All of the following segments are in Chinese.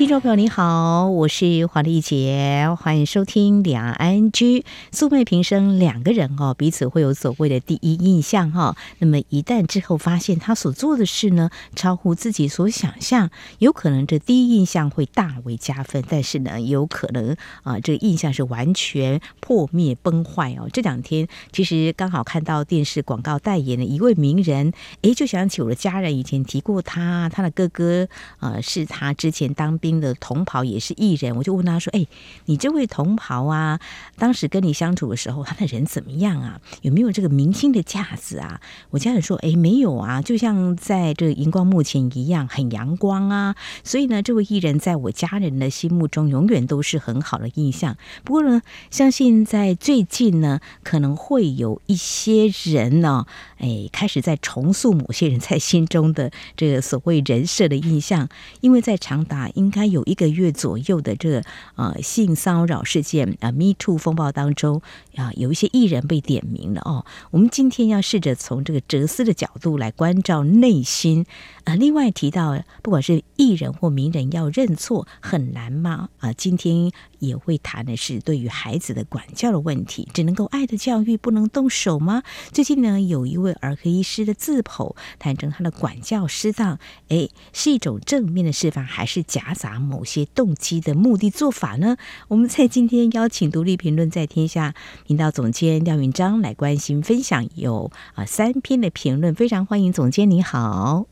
听众朋友你好，我是黄丽杰，欢迎收听两岸居。素昧平生两个人哦，彼此会有所谓的第一印象哈。那么一旦之后发现他所做的事呢，超乎自己所想象，有可能这第一印象会大为加分，但是呢，有可能啊，这个印象是完全破灭崩坏哦。这两天其实刚好看到电视广告代言的一位名人，诶，就想起我的家人以前提过他，他的哥哥呃，是他之前当兵的同袍也是艺人，我就问他说：“哎，你这位同袍啊，当时跟你相处的时候，他的人怎么样啊？有没有这个明星的架子啊？”我家人说：“哎，没有啊，就像在这荧光幕前一样，很阳光啊。所以呢，这位艺人在我家人的心目中永远都是很好的印象。不过呢，相信在最近呢，可能会有一些人呢，哎，开始在重塑某些人在心中的这个所谓人设的印象，因为在长达应该。他有一个月左右的这个呃性骚扰事件啊，Me Too 风暴当中啊，有一些艺人被点名了哦。我们今天要试着从这个哲思的角度来关照内心啊。另外提到，不管是艺人或名人要认错很难吗？啊，今天也会谈的是对于孩子的管教的问题，只能够爱的教育，不能动手吗？最近呢，有一位儿科医师的自剖，谈成他的管教失当，哎，是一种正面的示范，还是夹杂？某些动机的目的做法呢？我们在今天邀请独立评论在天下频道总监廖云章来关心分享，有啊三篇的评论，非常欢迎总监，你好，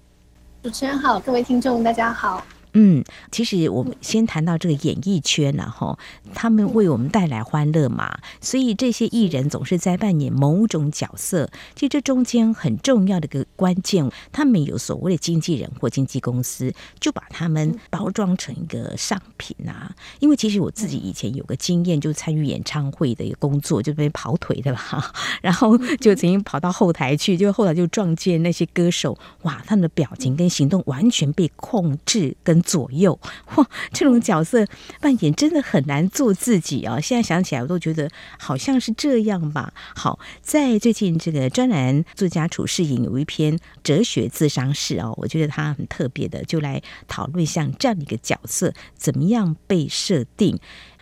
主持人好，各位听众大家好。嗯，其实我们先谈到这个演艺圈然后他们为我们带来欢乐嘛，所以这些艺人总是在扮演某种角色。其实这中间很重要的一个关键，他们有所谓的经纪人或经纪公司，就把他们包装成一个商品啊。因为其实我自己以前有个经验，就参与演唱会的一个工作，就被跑腿的啦，然后就曾经跑到后台去，就后来就撞见那些歌手，哇，他们的表情跟行动完全被控制跟。左右 哇，这种角色扮演真的很难做自己啊！现在想起来，我都觉得好像是这样吧。好，在最近这个专栏作家楚世颖有一篇哲学自伤式哦，我觉得他很特别的，就来讨论像这样的一个角色怎么样被设定。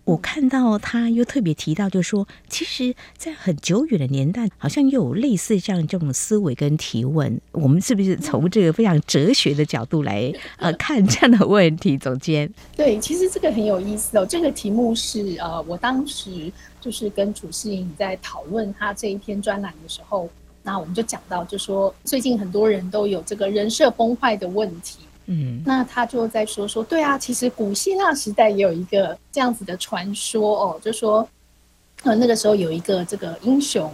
我看到他又特别提到，就是说，其实，在很久远的年代，好像又有类似这样这种思维跟提问。我们是不是从这个非常哲学的角度来呃看这样的问题？总监，对，其实这个很有意思哦。这个题目是呃，我当时就是跟褚士莹在讨论他这一篇专栏的时候，那我们就讲到，就说最近很多人都有这个人设崩坏的问题。嗯，那他就在说说，对啊，其实古希腊时代也有一个这样子的传说哦，就说，呃，那个时候有一个这个英雄，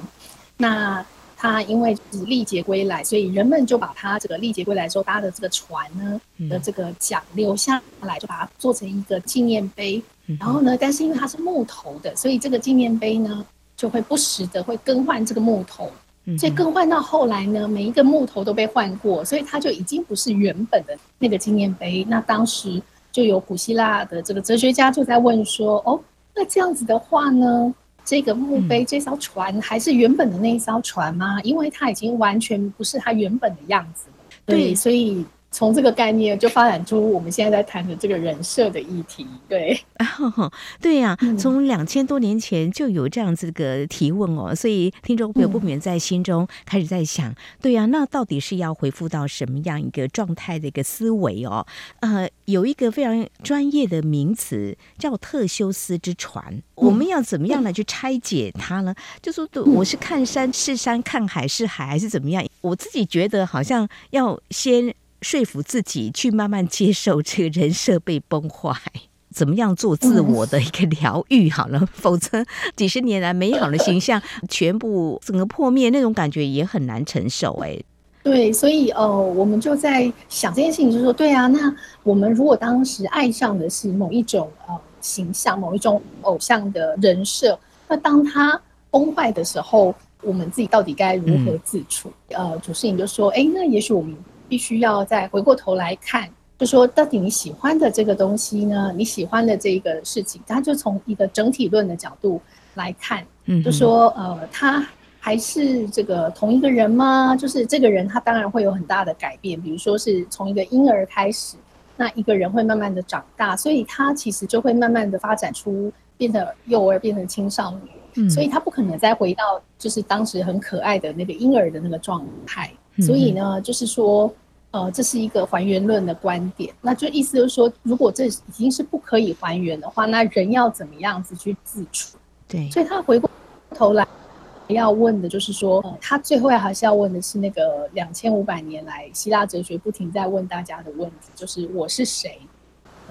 那他因为历劫归来，所以人们就把他这个历劫归来之后搭的这个船呢的这个桨留下来，就把它做成一个纪念碑。然后呢，但是因为它是木头的，所以这个纪念碑呢就会不时的会更换这个木头。所以更换到后来呢，每一个木头都被换过，所以它就已经不是原本的那个纪念碑。那当时就有古希腊的这个哲学家就在问说：“哦，那这样子的话呢，这个墓碑这艘船还是原本的那一艘船吗？因为它已经完全不是它原本的样子了。”对，所以。从这个概念就发展出我们现在在谈的这个人设的议题，对，对呀、啊，从两千多年前就有这样子的提问哦，所以听众朋友不免在心中开始在想，对呀、啊，那到底是要回复到什么样一个状态的一个思维哦？呃，有一个非常专业的名词叫特修斯之船，我们要怎么样来去拆解它呢？就说我是看山是山，看海是海，还是怎么样？我自己觉得好像要先。说服自己去慢慢接受这个人设被崩坏，怎么样做自我的一个疗愈好了，嗯、否则几十年来美好的形象全部整个破灭，那种感觉也很难承受哎。对，所以呃，我们就在想这件事情，就是说，对啊，那我们如果当时爱上的是某一种呃形象，某一种偶像的人设，那当他崩坏的时候，我们自己到底该如何自处？嗯、呃，主持人就说，哎，那也许我们。必须要再回过头来看，就说到底你喜欢的这个东西呢？你喜欢的这个事情，他就从一个整体论的角度来看，嗯，就说呃，他还是这个同一个人吗？就是这个人他当然会有很大的改变，比如说是从一个婴儿开始，那一个人会慢慢的长大，所以他其实就会慢慢的发展出变得幼儿，变成青少年，嗯，所以他不可能再回到就是当时很可爱的那个婴儿的那个状态，所以呢，就是说。呃，这是一个还原论的观点，那就意思就是说，如果这已经是不可以还原的话，那人要怎么样子去自处？对，所以他回过头来要问的就是说，呃、他最后还是要问的是那个两千五百年来希腊哲学不停在问大家的问题，就是我是谁？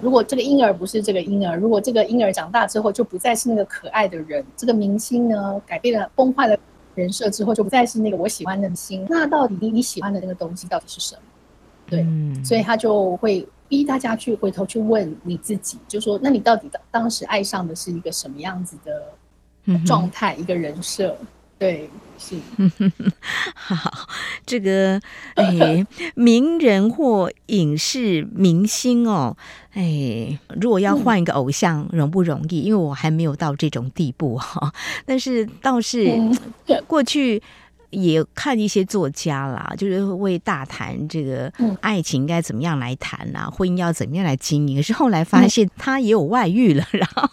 如果这个婴儿不是这个婴儿，如果这个婴儿长大之后就不再是那个可爱的人，这个明星呢，改变了崩坏了人设之后就不再是那个我喜欢的明星，那到底你你喜欢的那个东西到底是什么？对，所以他就会逼大家去回头去问你自己，就说，那你到底当时爱上的是一个什么样子的状态，一个人设？对，是。好，这个哎，名人或影视明星哦，哎，如果要换一个偶像，容不容易？因为我还没有到这种地步哈，但是倒是过去。也看一些作家啦，就是会大谈这个爱情应该怎么样来谈啊，婚姻要怎么样来经营。可是后来发现他也有外遇了，然后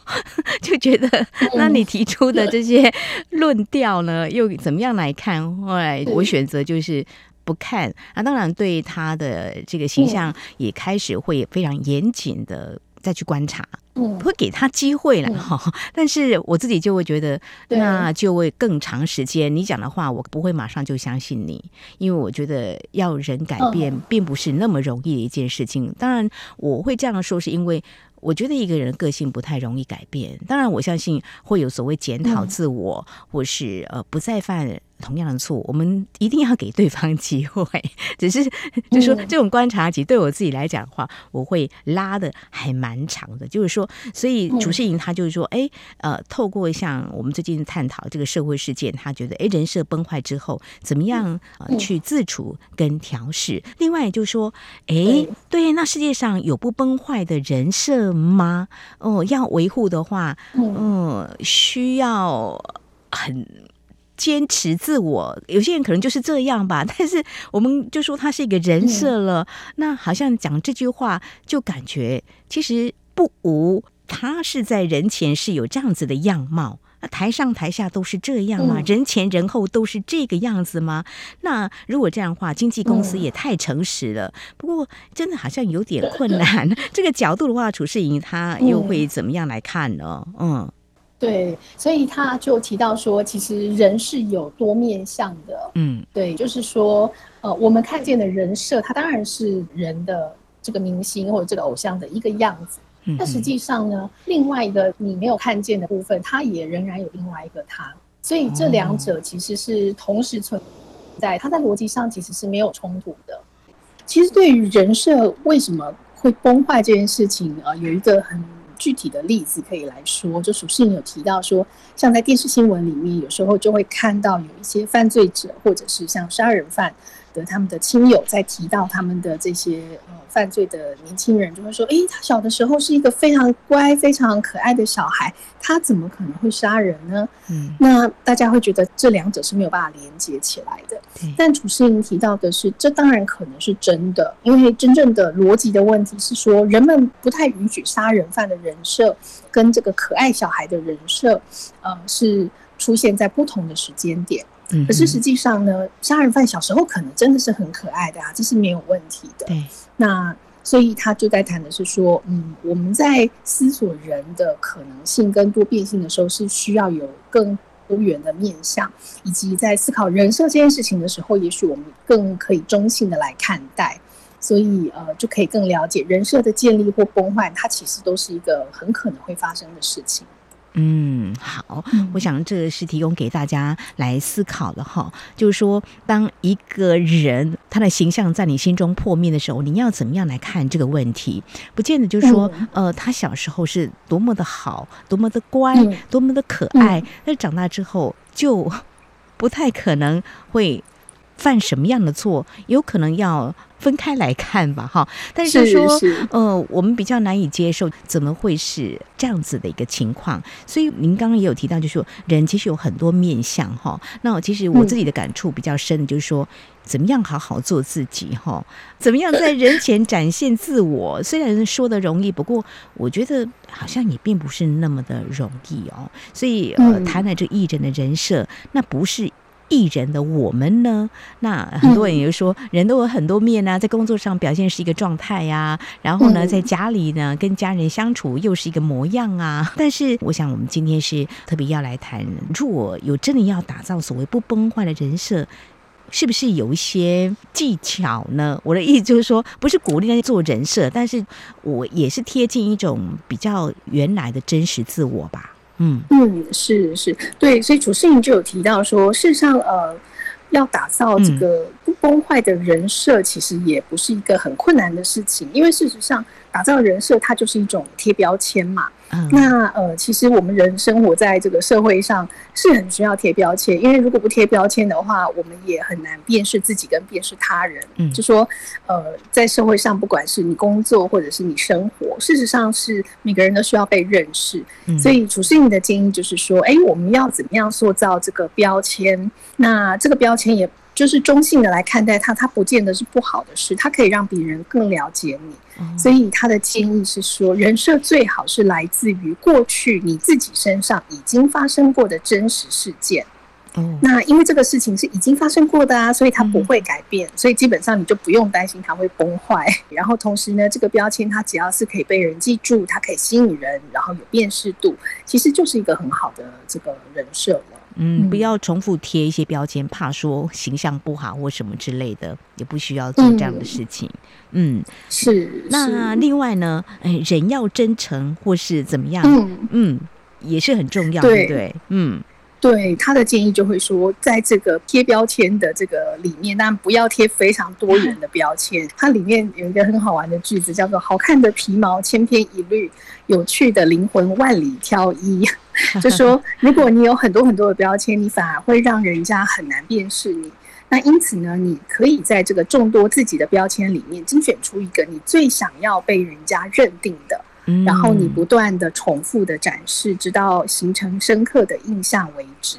就觉得，那你提出的这些论调呢，又怎么样来看？后来我选择就是不看啊。当然，对他的这个形象也开始会非常严谨的。再去观察，嗯，会给他机会了哈。嗯、但是我自己就会觉得，那就会更长时间。你讲的话，我不会马上就相信你，因为我觉得要人改变，并不是那么容易的一件事情。当然，我会这样说，是因为。我觉得一个人个性不太容易改变，当然我相信会有所谓检讨自我，嗯、或是呃不再犯同样的错误。我们一定要给对方机会，只是 就是说这种观察期对我自己来讲的话，我会拉的还蛮长的。就是说，所以主持人他就是说，哎呃，透过像我们最近探讨这个社会事件，他觉得哎人设崩坏之后怎么样呃去自处跟调试。另外就是说，哎对，那世界上有不崩坏的人设吗？哦，要维护的话，嗯，需要很坚持自我。有些人可能就是这样吧，但是我们就说他是一个人设了，嗯、那好像讲这句话就感觉其实不无他是在人前是有这样子的样貌。那台上台下都是这样吗？人前人后都是这个样子吗？那如果这样的话，经纪公司也太诚实了。不过真的好像有点困难。这个角度的话，楚世莹他又会怎么样来看呢？嗯，对，所以他就提到说，其实人是有多面向的。嗯，对，就是说，呃，我们看见的人设，他当然是人的这个明星或者这个偶像的一个样子。但实际上呢，另外一个你没有看见的部分，它也仍然有另外一个他，所以这两者其实是同时存在，它在逻辑上其实是没有冲突的。其实对于人设为什么会崩坏这件事情呃，有一个很具体的例子可以来说，就属性有提到说，像在电视新闻里面，有时候就会看到有一些犯罪者，或者是像杀人犯。的他们的亲友在提到他们的这些呃犯罪的年轻人，就会说：“诶，他小的时候是一个非常乖、非常可爱的小孩，他怎么可能会杀人呢？”嗯，那大家会觉得这两者是没有办法连接起来的。嗯、但主持人提到的是，这当然可能是真的，因为真正的逻辑的问题是说，人们不太允许杀人犯的人设跟这个可爱小孩的人设，呃，是出现在不同的时间点。可是实际上呢，杀人犯小时候可能真的是很可爱的啊，这是没有问题的。对，那所以他就在谈的是说，嗯，我们在思索人的可能性跟多变性的时候，是需要有更多元的面向，以及在思考人设这件事情的时候，也许我们更可以中性的来看待，所以呃，就可以更了解人设的建立或崩坏，它其实都是一个很可能会发生的事情。嗯，好，我想这是提供给大家来思考的哈。就是说，当一个人他的形象在你心中破灭的时候，你要怎么样来看这个问题？不见得就是说，呃，他小时候是多么的好，多么的乖，多么的可爱，但是长大之后就不太可能会犯什么样的错，有可能要分开来看吧，哈。但是说，呃，我们比较难以接受，怎么会是这样子的一个情况？所以您刚刚也有提到，就是说人其实有很多面相，哈。那我其实我自己的感触比较深的就是说。嗯怎么样好好做自己哈？怎么样在人前展现自我？虽然说的容易，不过我觉得好像也并不是那么的容易哦。所以呃，谈了这艺人的人设，那不是艺人的我们呢？那很多人也说，人都有很多面啊，在工作上表现是一个状态呀，然后呢，在家里呢，跟家人相处又是一个模样啊。但是，我想我们今天是特别要来谈，如果有真的要打造所谓不崩坏的人设。是不是有一些技巧呢？我的意思就是说，不是鼓励人家做人设，但是我也是贴近一种比较原来的真实自我吧。嗯。嗯，是是，对，所以楚世颖就有提到说，事实上，呃，要打造这个不崩坏的人设，其实也不是一个很困难的事情，因为事实上，打造人设它就是一种贴标签嘛。嗯、那呃，其实我们人生活在这个社会上是很需要贴标签，因为如果不贴标签的话，我们也很难辨识自己跟辨识他人。嗯，就说呃，在社会上，不管是你工作或者是你生活，事实上是每个人都需要被认识。嗯，所以楚世颖的建议就是说，哎，我们要怎么样塑造这个标签？那这个标签也。就是中性的来看待它，它不见得是不好的事，它可以让别人更了解你。所以他的建议是说，人设最好是来自于过去你自己身上已经发生过的真实事件。那因为这个事情是已经发生过的啊，所以它不会改变，所以基本上你就不用担心它会崩坏。然后同时呢，这个标签它只要是可以被人记住，它可以吸引人，然后有辨识度，其实就是一个很好的这个人设了。嗯，不要重复贴一些标签，怕说形象不好或什么之类的，也不需要做这样的事情。嗯，是。那另外呢，哎，人要真诚或是怎么样？嗯嗯，也是很重要，对不对？嗯。对，他的建议就会说，在这个贴标签的这个里面，但不要贴非常多元的标签。它里面有一个很好玩的句子，叫做“好看的皮毛千篇一律，有趣的灵魂万里挑一”。就说，如果你有很多很多的标签，你反而会让人家很难辨识你。那因此呢，你可以在这个众多自己的标签里面，精选出一个你最想要被人家认定的。然后你不断的重复的展示，直到形成深刻的印象为止。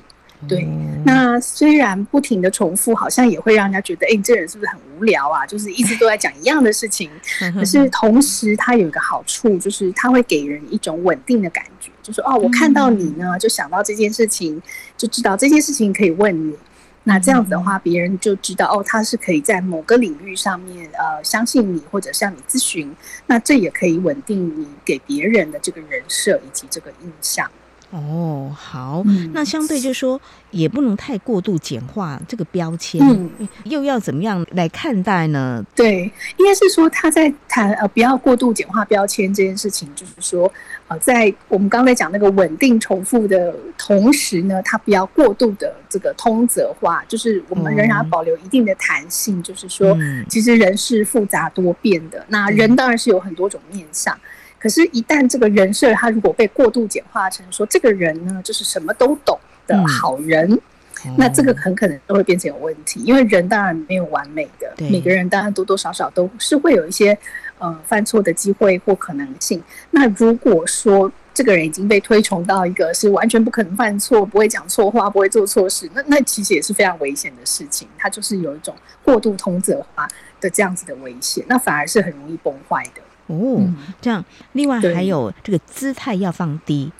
对，那虽然不停的重复，好像也会让人家觉得，哎，你这人是不是很无聊啊？就是一直都在讲一样的事情。可是同时，它有一个好处，就是它会给人一种稳定的感觉，就是哦，我看到你呢，就想到这件事情，就知道这件事情可以问你。那这样子的话，别人就知道哦，他是可以在某个领域上面呃相信你，或者向你咨询。那这也可以稳定你给别人的这个人设以及这个印象。哦，好，嗯、那相对就是说，也不能太过度简化这个标签，嗯，又要怎么样来看待呢？对，应该是说他在谈呃，不要过度简化标签这件事情，就是说呃，在我们刚才讲那个稳定重复的同时呢，它不要过度的这个通则化，就是我们仍然要保留一定的弹性，嗯、就是说，其实人是复杂多变的，那人当然是有很多种面向。可是，一旦这个人设他如果被过度简化成说这个人呢，就是什么都懂的好人，嗯、那这个很可能都会变成有问题。因为人当然没有完美的，每个人当然多多少少都是会有一些呃犯错的机会或可能性。那如果说这个人已经被推崇到一个是完全不可能犯错、不会讲错话、不会做错事，那那其实也是非常危险的事情。他就是有一种过度通则化的这样子的危险，那反而是很容易崩坏的。哦，这样，另外还有这个姿态要放低。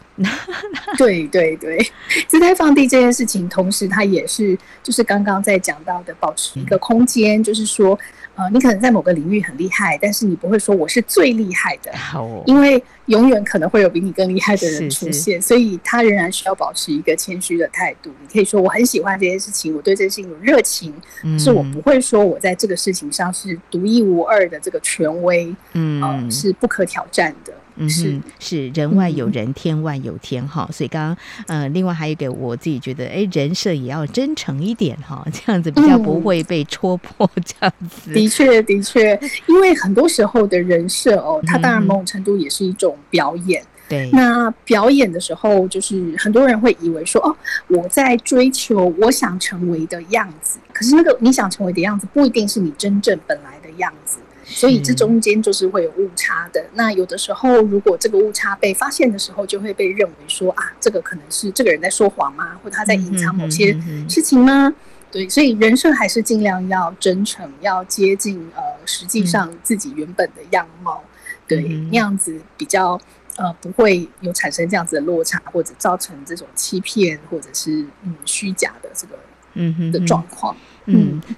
对 对对，姿态放低这件事情，同时它也是就是刚刚在讲到的，保持一个空间，嗯、就是说。呃，你可能在某个领域很厉害，但是你不会说我是最厉害的，哦，因为永远可能会有比你更厉害的人出现，是是，所以他仍然需要保持一个谦虚的态度。你可以说我很喜欢这件事情，我对这件事情有热情，嗯、是我不会说我在这个事情上是独一无二的这个权威，嗯、呃，是不可挑战的。嗯是，是人外有人，嗯、天外有天哈。所以刚刚呃，另外还有一个我自己觉得，哎，人设也要真诚一点哈，这样子比较不会被戳破。这样子，嗯、的确的确，因为很多时候的人设哦，它当然某种程度也是一种表演。对，那表演的时候，就是很多人会以为说，哦，我在追求我想成为的样子。可是那个你想成为的样子，不一定是你真正本来的样子，所以这中间就是会有误差的。那有的时候，如果这个误差被发现的时候，就会被认为说，啊，这个可能是这个人在说谎吗？或他在隐藏某些事情吗？对，所以人设还是尽量要真诚，要接近呃实际上自己原本的样貌，对，那样子比较。呃，不会有产生这样子的落差，或者造成这种欺骗，或者是嗯虚假的这个嗯哼的状况。嗯，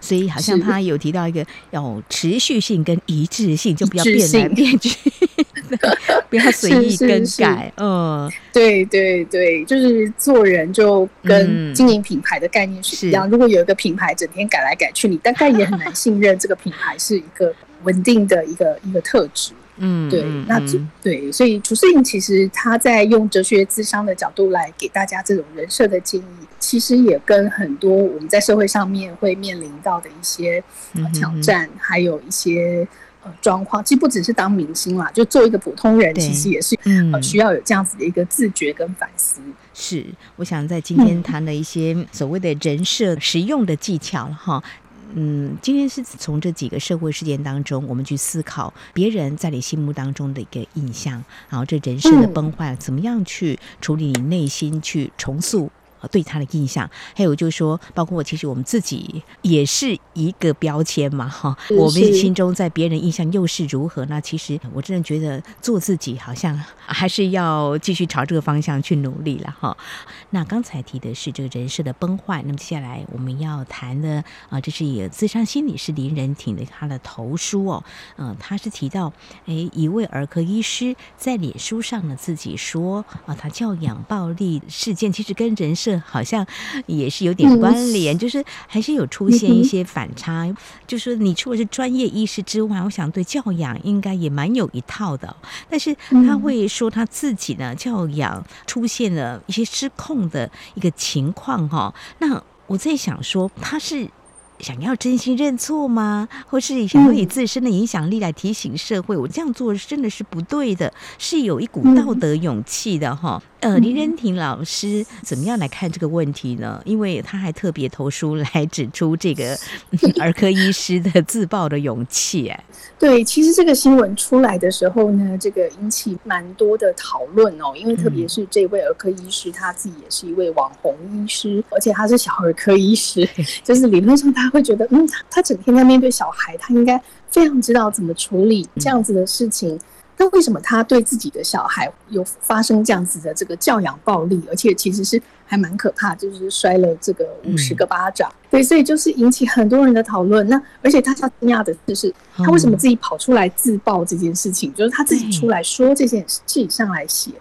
所以好像他有提到一个要持续性跟一致性，就不要变来变去，不要随意更改。嗯，对对对，就是做人就跟经营品牌的概念是一样。如果有一个品牌整天改来改去，你大概也很难信任这个品牌是一个稳定的一个一个特质。嗯，对，那对，所以楚世颖其实他在用哲学智商的角度来给大家这种人设的建议，其实也跟很多我们在社会上面会面临到的一些挑战，还有一些呃状况，其实不只是当明星啦，就做一个普通人，其实也是呃需要有这样子的一个自觉跟反思。是，我想在今天谈了一些所谓的人设实用的技巧哈。嗯，今天是从这几个社会事件当中，我们去思考别人在你心目当中的一个印象，然后这人生的崩坏，怎么样去处理你内心去重塑。对他的印象，还有就是说，包括我，其实我们自己也是一个标签嘛，哈。我们心中在别人印象又是如何？那其实我真的觉得做自己，好像还是要继续朝这个方向去努力了，哈。那刚才提的是这个人设的崩坏，那么接下来我们要谈的啊，这是一个自杀心理师林仁挺的他的投书哦，嗯，他是提到，哎，一位儿科医师在脸书上呢自己说啊，他教养暴力事件其实跟人设。好像也是有点关联，就是还是有出现一些反差。就是说，你除了是专业医师之外，我想对教养应该也蛮有一套的。但是他会说他自己呢，教养出现了一些失控的一个情况哈。那我在想说，他是。想要真心认错吗？或是想要以自身的影响力来提醒社会，我这样做真的是不对的，是有一股道德勇气的哈。呃，林仁婷老师怎么样来看这个问题呢？因为他还特别投书来指出这个 儿科医师的自爆的勇气。哎，对，其实这个新闻出来的时候呢，这个引起蛮多的讨论哦。因为特别是这位儿科医师，他自己也是一位网红医师，而且他是小儿科医师，就是理论上他。会觉得，嗯，他他整天在面对小孩，他应该非常知道怎么处理这样子的事情。那为什么他对自己的小孩有发生这样子的这个教养暴力，而且其实是还蛮可怕，就是摔了这个五十个巴掌？对，所以就是引起很多人的讨论。那而且他他惊讶的就是，他为什么自己跑出来自爆这件事情？就是他自己出来说这件事，自己上来写。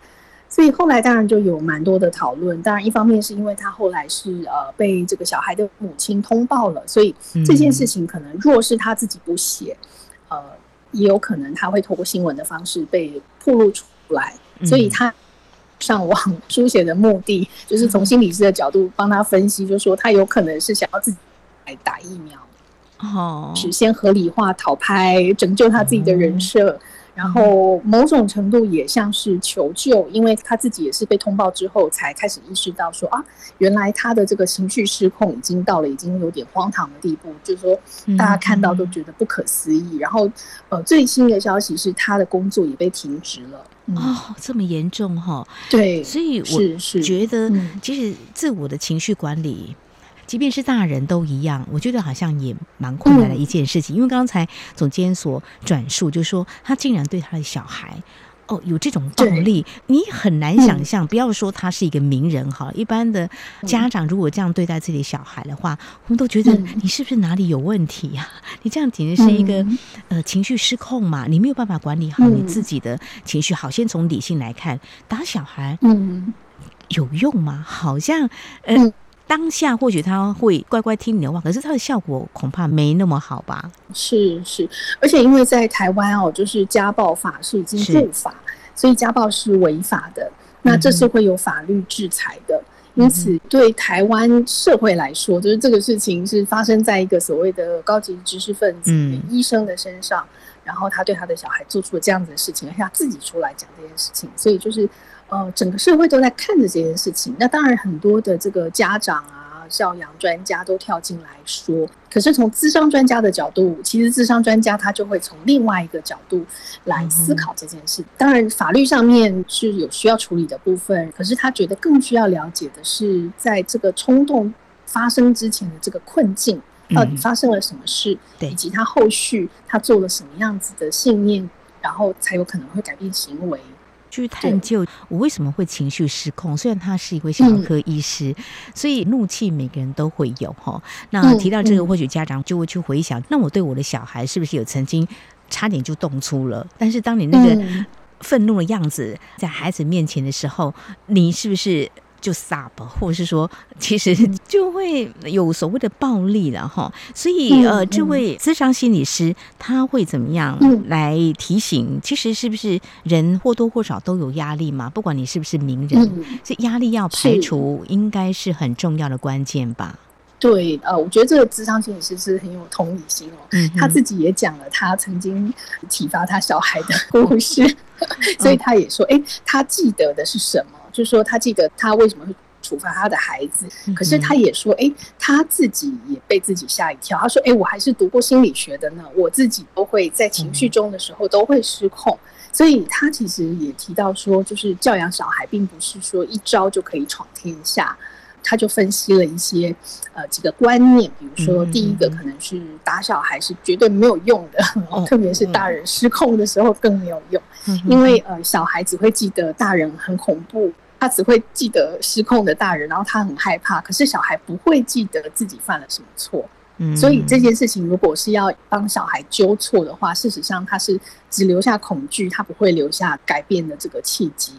所以后来当然就有蛮多的讨论，当然一方面是因为他后来是呃被这个小孩的母亲通报了，所以这件事情可能若是他自己不写，呃，也有可能他会透过新闻的方式被曝露出来，所以他上网书写的目的 就是从心理师的角度帮他分析，就是说他有可能是想要自己来打疫苗，哦，是先合理化讨拍，拯救他自己的人设。然后某种程度也像是求救，因为他自己也是被通报之后才开始意识到说啊，原来他的这个情绪失控已经到了已经有点荒唐的地步，就是说大家看到都觉得不可思议。然后呃，最新的消息是他的工作也被停职了。哦，这么严重哈？对，所以我是觉得其实自我的情绪管理。即便是大人都一样，我觉得好像也蛮困难的一件事情。嗯、因为刚才总监所转述，就是说他竟然对他的小孩，哦，有这种暴力，你很难想象。嗯、不要说他是一个名人哈，一般的家长如果这样对待自己的小孩的话，我们都觉得你是不是哪里有问题呀、啊？你这样简直是一个、嗯、呃情绪失控嘛，你没有办法管理好你自己的情绪。好，先从理性来看，打小孩，嗯，有用吗？好像，呃。嗯当下或许他会乖乖听你的话，可是他的效果恐怕没那么好吧？是是，而且因为在台湾哦，就是家暴法是已经入法，所以家暴是违法的，那这是会有法律制裁的。因此，对台湾社会来说，就是这个事情是发生在一个所谓的高级知识分子、医生的身上，然后他对他的小孩做出了这样子的事情，而且他自己出来讲这件事情，所以就是呃，整个社会都在看着这件事情。那当然，很多的这个家长啊。教养专家都跳进来说，可是从智商专家的角度，其实智商专家他就会从另外一个角度来思考这件事。当然，法律上面是有需要处理的部分，可是他觉得更需要了解的是，在这个冲动发生之前的这个困境，到底发生了什么事，以及他后续他做了什么样子的信念，然后才有可能会改变行为。去探究我为什么会情绪失控。虽然他是一位小儿科医师，所以怒气每个人都会有哈。那提到这个，或许家长就会去回想，那我对我的小孩是不是有曾经差点就动粗了？但是当你那个愤怒的样子在孩子面前的时候，你是不是？就 stop，或者是说，其实就会有所谓的暴力了哈。所以呃，这位智商心理师他会怎么样来提醒？其实是不是人或多或少都有压力嘛？不管你是不是名人，这压力要排除，应该是很重要的关键吧？对，呃，我觉得这个智商心理师是很有同理心哦。嗯，他自己也讲了他曾经启发他小孩的故事，所以他也说，哎，他记得的是什么？就是说，他记得他为什么会处罚他的孩子，可是他也说，哎，他自己也被自己吓一跳。他说，哎，我还是读过心理学的呢，我自己都会在情绪中的时候都会失控。所以他其实也提到说，就是教养小孩并不是说一招就可以闯天下。他就分析了一些呃几个观念，比如说第一个可能是打小孩是绝对没有用的，特别是大人失控的时候更没有用，因为呃小孩只会记得大人很恐怖。他只会记得失控的大人，然后他很害怕。可是小孩不会记得自己犯了什么错，嗯，所以这件事情如果是要帮小孩纠错的话，事实上他是只留下恐惧，他不会留下改变的这个契机。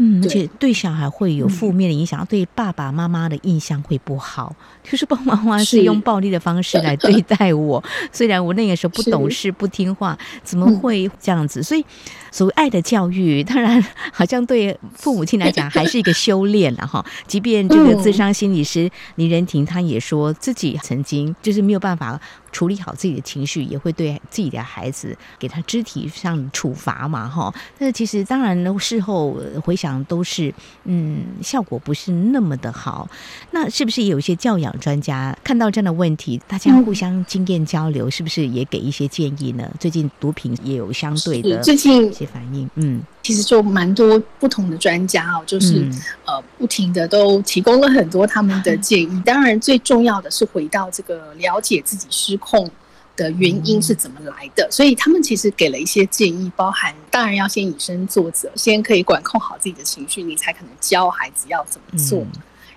嗯，而且对小孩会有负面的影响，对爸爸妈妈的印象会不好。就是爸爸妈妈是用暴力的方式来对待我，虽然我那个时候不懂事、不听话，怎么会这样子？所以，所谓爱的教育，当然好像对父母亲来讲还是一个修炼了哈。即便这个智商心理师倪仁婷，他也说自己曾经就是没有办法。处理好自己的情绪，也会对自己的孩子给他肢体上处罚嘛，哈。但是其实当然呢，事后回想都是，嗯，效果不是那么的好。那是不是也有一些教养专家看到这样的问题，大家互相经验交流，是不是也给一些建议呢？最近毒品也有相对的最近一些反应，嗯。其实就蛮多不同的专家哦，就是呃不停的都提供了很多他们的建议。当然，最重要的是回到这个了解自己失控的原因是怎么来的。所以他们其实给了一些建议，包含当然要先以身作则，先可以管控好自己的情绪，你才可能教孩子要怎么做。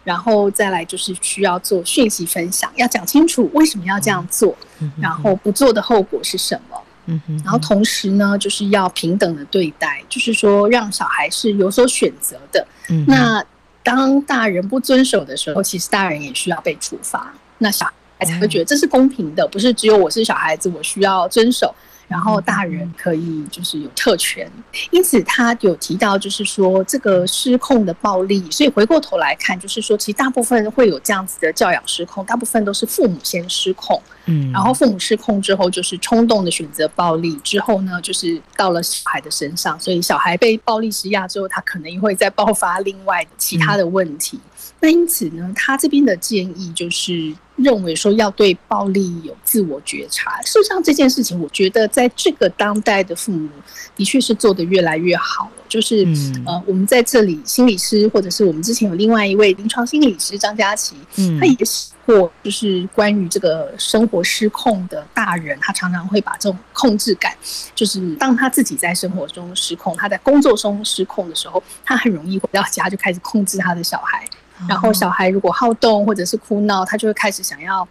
然后再来就是需要做讯息分享，要讲清楚为什么要这样做，然后不做的后果是什么。嗯哼，然后同时呢，就是要平等的对待，就是说让小孩是有所选择的。嗯，那当大人不遵守的时候，其实大人也需要被处罚，那小孩才会觉得这是公平的，不是只有我是小孩子，我需要遵守。然后大人可以就是有特权，因此他有提到就是说这个失控的暴力，所以回过头来看，就是说其实大部分会有这样子的教养失控，大部分都是父母先失控，嗯，然后父母失控之后就是冲动的选择暴力，之后呢就是到了小孩的身上，所以小孩被暴力施压之后，他可能会再爆发另外其他的问题。那因此呢，他这边的建议就是。认为说要对暴力有自我觉察，事实上这件事情，我觉得在这个当代的父母的确是做得越来越好了。就是呃，我们在这里心理师，或者是我们之前有另外一位临床心理师张佳琪，嗯他也写过，就是关于这个生活失控的大人，他常常会把这种控制感，就是当他自己在生活中失控，他在工作中失控的时候，他很容易回到家就开始控制他的小孩。然后小孩如果好动或者是哭闹，他就会开始想要，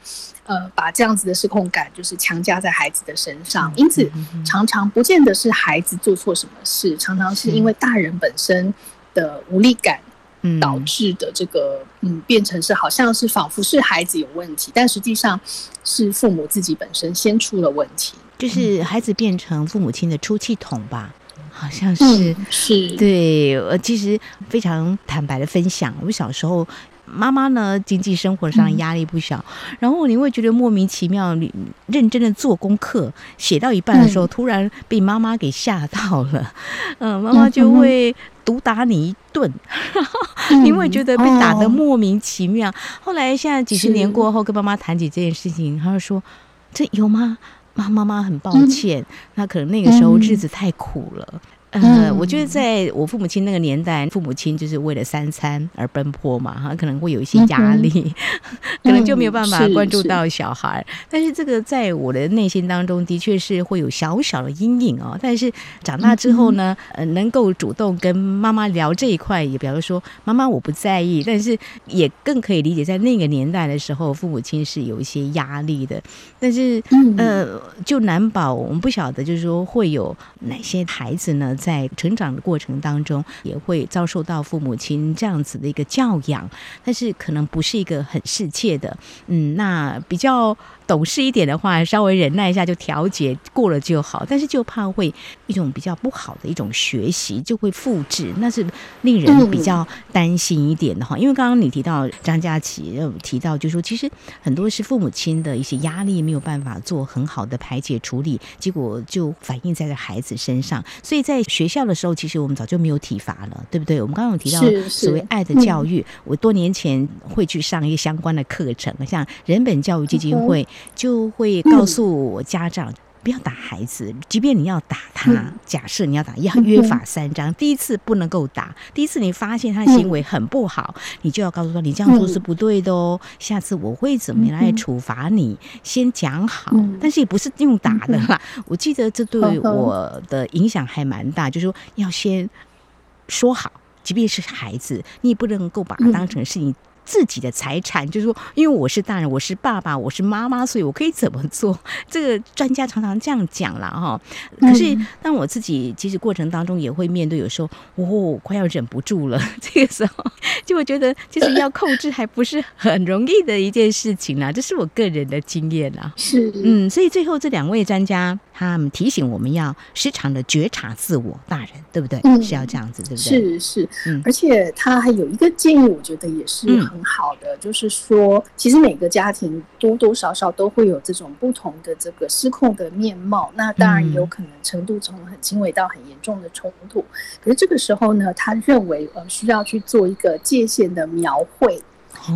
呃，把这样子的失控感就是强加在孩子的身上。因此，常常不见得是孩子做错什么事，常常是因为大人本身的无力感导致的这个，嗯，变成是好像是仿佛是孩子有问题，但实际上是父母自己本身先出了问题，就是孩子变成父母亲的出气筒吧。好像是、嗯、是，对，我其实非常坦白的分享，我小时候。妈妈呢，经济生活上压力不小，嗯、然后你会觉得莫名其妙，你认真的做功课，写到一半的时候，嗯、突然被妈妈给吓到了，嗯、呃，妈妈就会毒打你一顿，嗯、你会觉得被打的莫名其妙。嗯、后来现在几十年过后，跟妈妈谈起这件事情，她就说：“这有吗？妈妈妈很抱歉，那、嗯、可能那个时候日子太苦了。”呃，我觉得在我父母亲那个年代，父母亲就是为了三餐而奔波嘛，哈，可能会有一些压力，嗯、可能就没有办法关注到小孩。嗯、是是，但是这个在我的内心当中，的确是会有小小的阴影哦。但是长大之后呢，呃，能够主动跟妈妈聊这一块，也比如说妈妈我不在意，但是也更可以理解，在那个年代的时候，父母亲是有一些压力的。但是呃，就难保我们不晓得，就是说会有哪些孩子呢？在成长的过程当中，也会遭受到父母亲这样子的一个教养，但是可能不是一个很适切的，嗯，那比较。懂事一点的话，稍微忍耐一下就调节过了就好。但是就怕会一种比较不好的一种学习就会复制，那是令人比较担心一点的哈。因为刚刚你提到张佳琪提到，就是说其实很多是父母亲的一些压力没有办法做很好的排解处理，结果就反映在了孩子身上。所以在学校的时候，其实我们早就没有体罚了，对不对？我们刚刚有提到所谓爱的教育，我多年前会去上一些相关的课程，像人本教育基金会。就会告诉我家长不要打孩子，即便你要打他，假设你要打，要约法三章。第一次不能够打，第一次你发现他的行为很不好，你就要告诉他，你这样做是不对的哦。下次我会怎么样来处罚你？先讲好，但是也不是用打的啦。我记得这对我的影响还蛮大，就是说要先说好，即便是孩子，你也不能够把他当成是你。自己的财产，就是说，因为我是大人，我是爸爸，我是妈妈，所以我可以怎么做？这个专家常常这样讲了哈。可是，当我自己其实过程当中也会面对，有时候哦，快要忍不住了，这个时候就会觉得，其实要控制还不是很容易的一件事情啦。这是我个人的经验啦。是，嗯，所以最后这两位专家。他们提醒我们要时常的觉察自我，大人对不对？嗯，是要这样子，对不对？是是，嗯，而且他还有一个建议，我觉得也是很好的，嗯，就是说，其实每个家庭多多少少都会有这种不同的这个失控的面貌，那当然也有可能程度从很轻微到很严重的冲突。可是这个时候呢，他认为呃需要去做一个界限的描绘。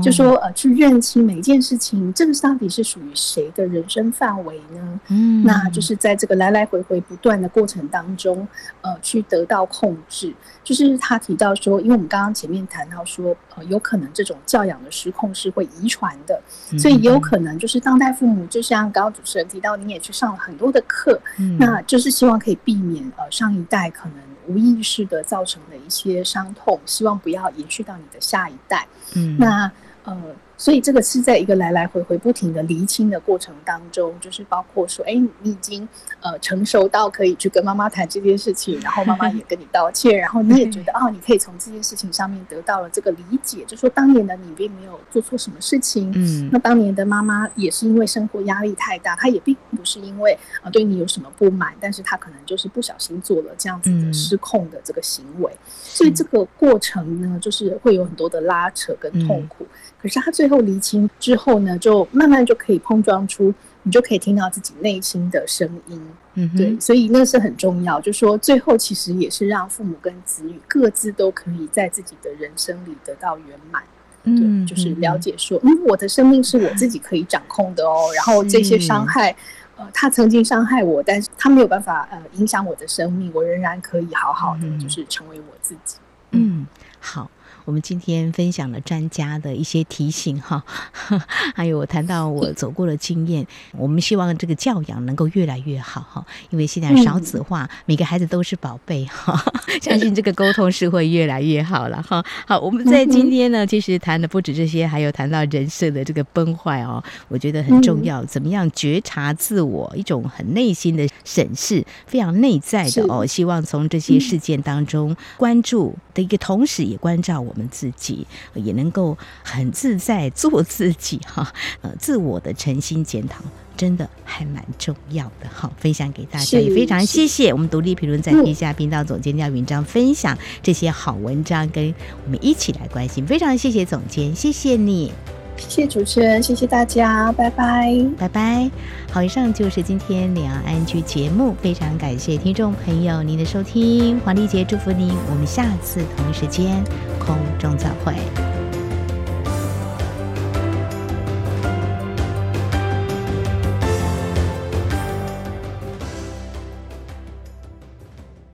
就说呃，去认清每一件事情，这个到底是属于谁的人生范围呢？嗯，那就是在这个来来回回不断的过程当中，呃，去得到控制。就是他提到说，因为我们刚刚前面谈到说，呃，有可能这种教养的失控是会遗传的，所以也有可能就是当代父母，就像刚刚主持人提到，你也去上了很多的课，嗯，那就是希望可以避免呃上一代可能。无意识的造成的一些伤痛，希望不要延续到你的下一代。嗯，那呃。所以这个是在一个来来回回不停的厘清的过程当中，就是包括说，哎，你已经呃成熟到可以去跟妈妈谈这件事情，然后妈妈也跟你道歉，然后你也觉得啊、哦，你可以从这件事情上面得到了这个理解，就说当年的你并没有做错什么事情，嗯，那当年的妈妈也是因为生活压力太大，她也并不是因为啊对你有什么不满，但是她可能就是不小心做了这样子的失控的这个行为，所以这个过程呢，就是会有很多的拉扯跟痛苦。可是他最后厘清之后呢，就慢慢就可以碰撞出，你就可以听到自己内心的声音。嗯，对，所以那是很重要。就说最后其实也是让父母跟子女各自都可以在自己的人生里得到圆满。嗯，对，就是了解说，嗯，我的生命是我自己可以掌控的哦。然后这些伤害，呃，他曾经伤害我，但是他没有办法呃影响我的生命，我仍然可以好好的就是成为我自己。嗯，好。我们今天分享了专家的一些提醒哈，还有我谈到我走过的经验。我们希望这个教养能够越来越好哈，因为现在少子化，每个孩子都是宝贝哈，相信这个沟通是会越来越好了哈。好，我们在今天呢，其实谈的不止这些，还有谈到人设的这个崩坏哦，我觉得很重要。怎么样觉察自我，一种很内心的审视，非常内在的哦。希望从这些事件当中关注的一个同时，也关照我。们自己，也能够很自在做自己哈。呃，自我的诚心检讨，真的还蛮重要的哈。分享给大家，也非常谢谢我们独立评论在地下频道总监廖云章分享这些好文章，跟我们一起来关心。非常谢谢总监，谢谢你。谢谢主持人，谢谢大家，拜拜，拜拜。好，以上就是今天两岸 ING 节目，非常感谢听众朋友您的收听，黄丽杰祝福您，我们下次同一时间空中再会。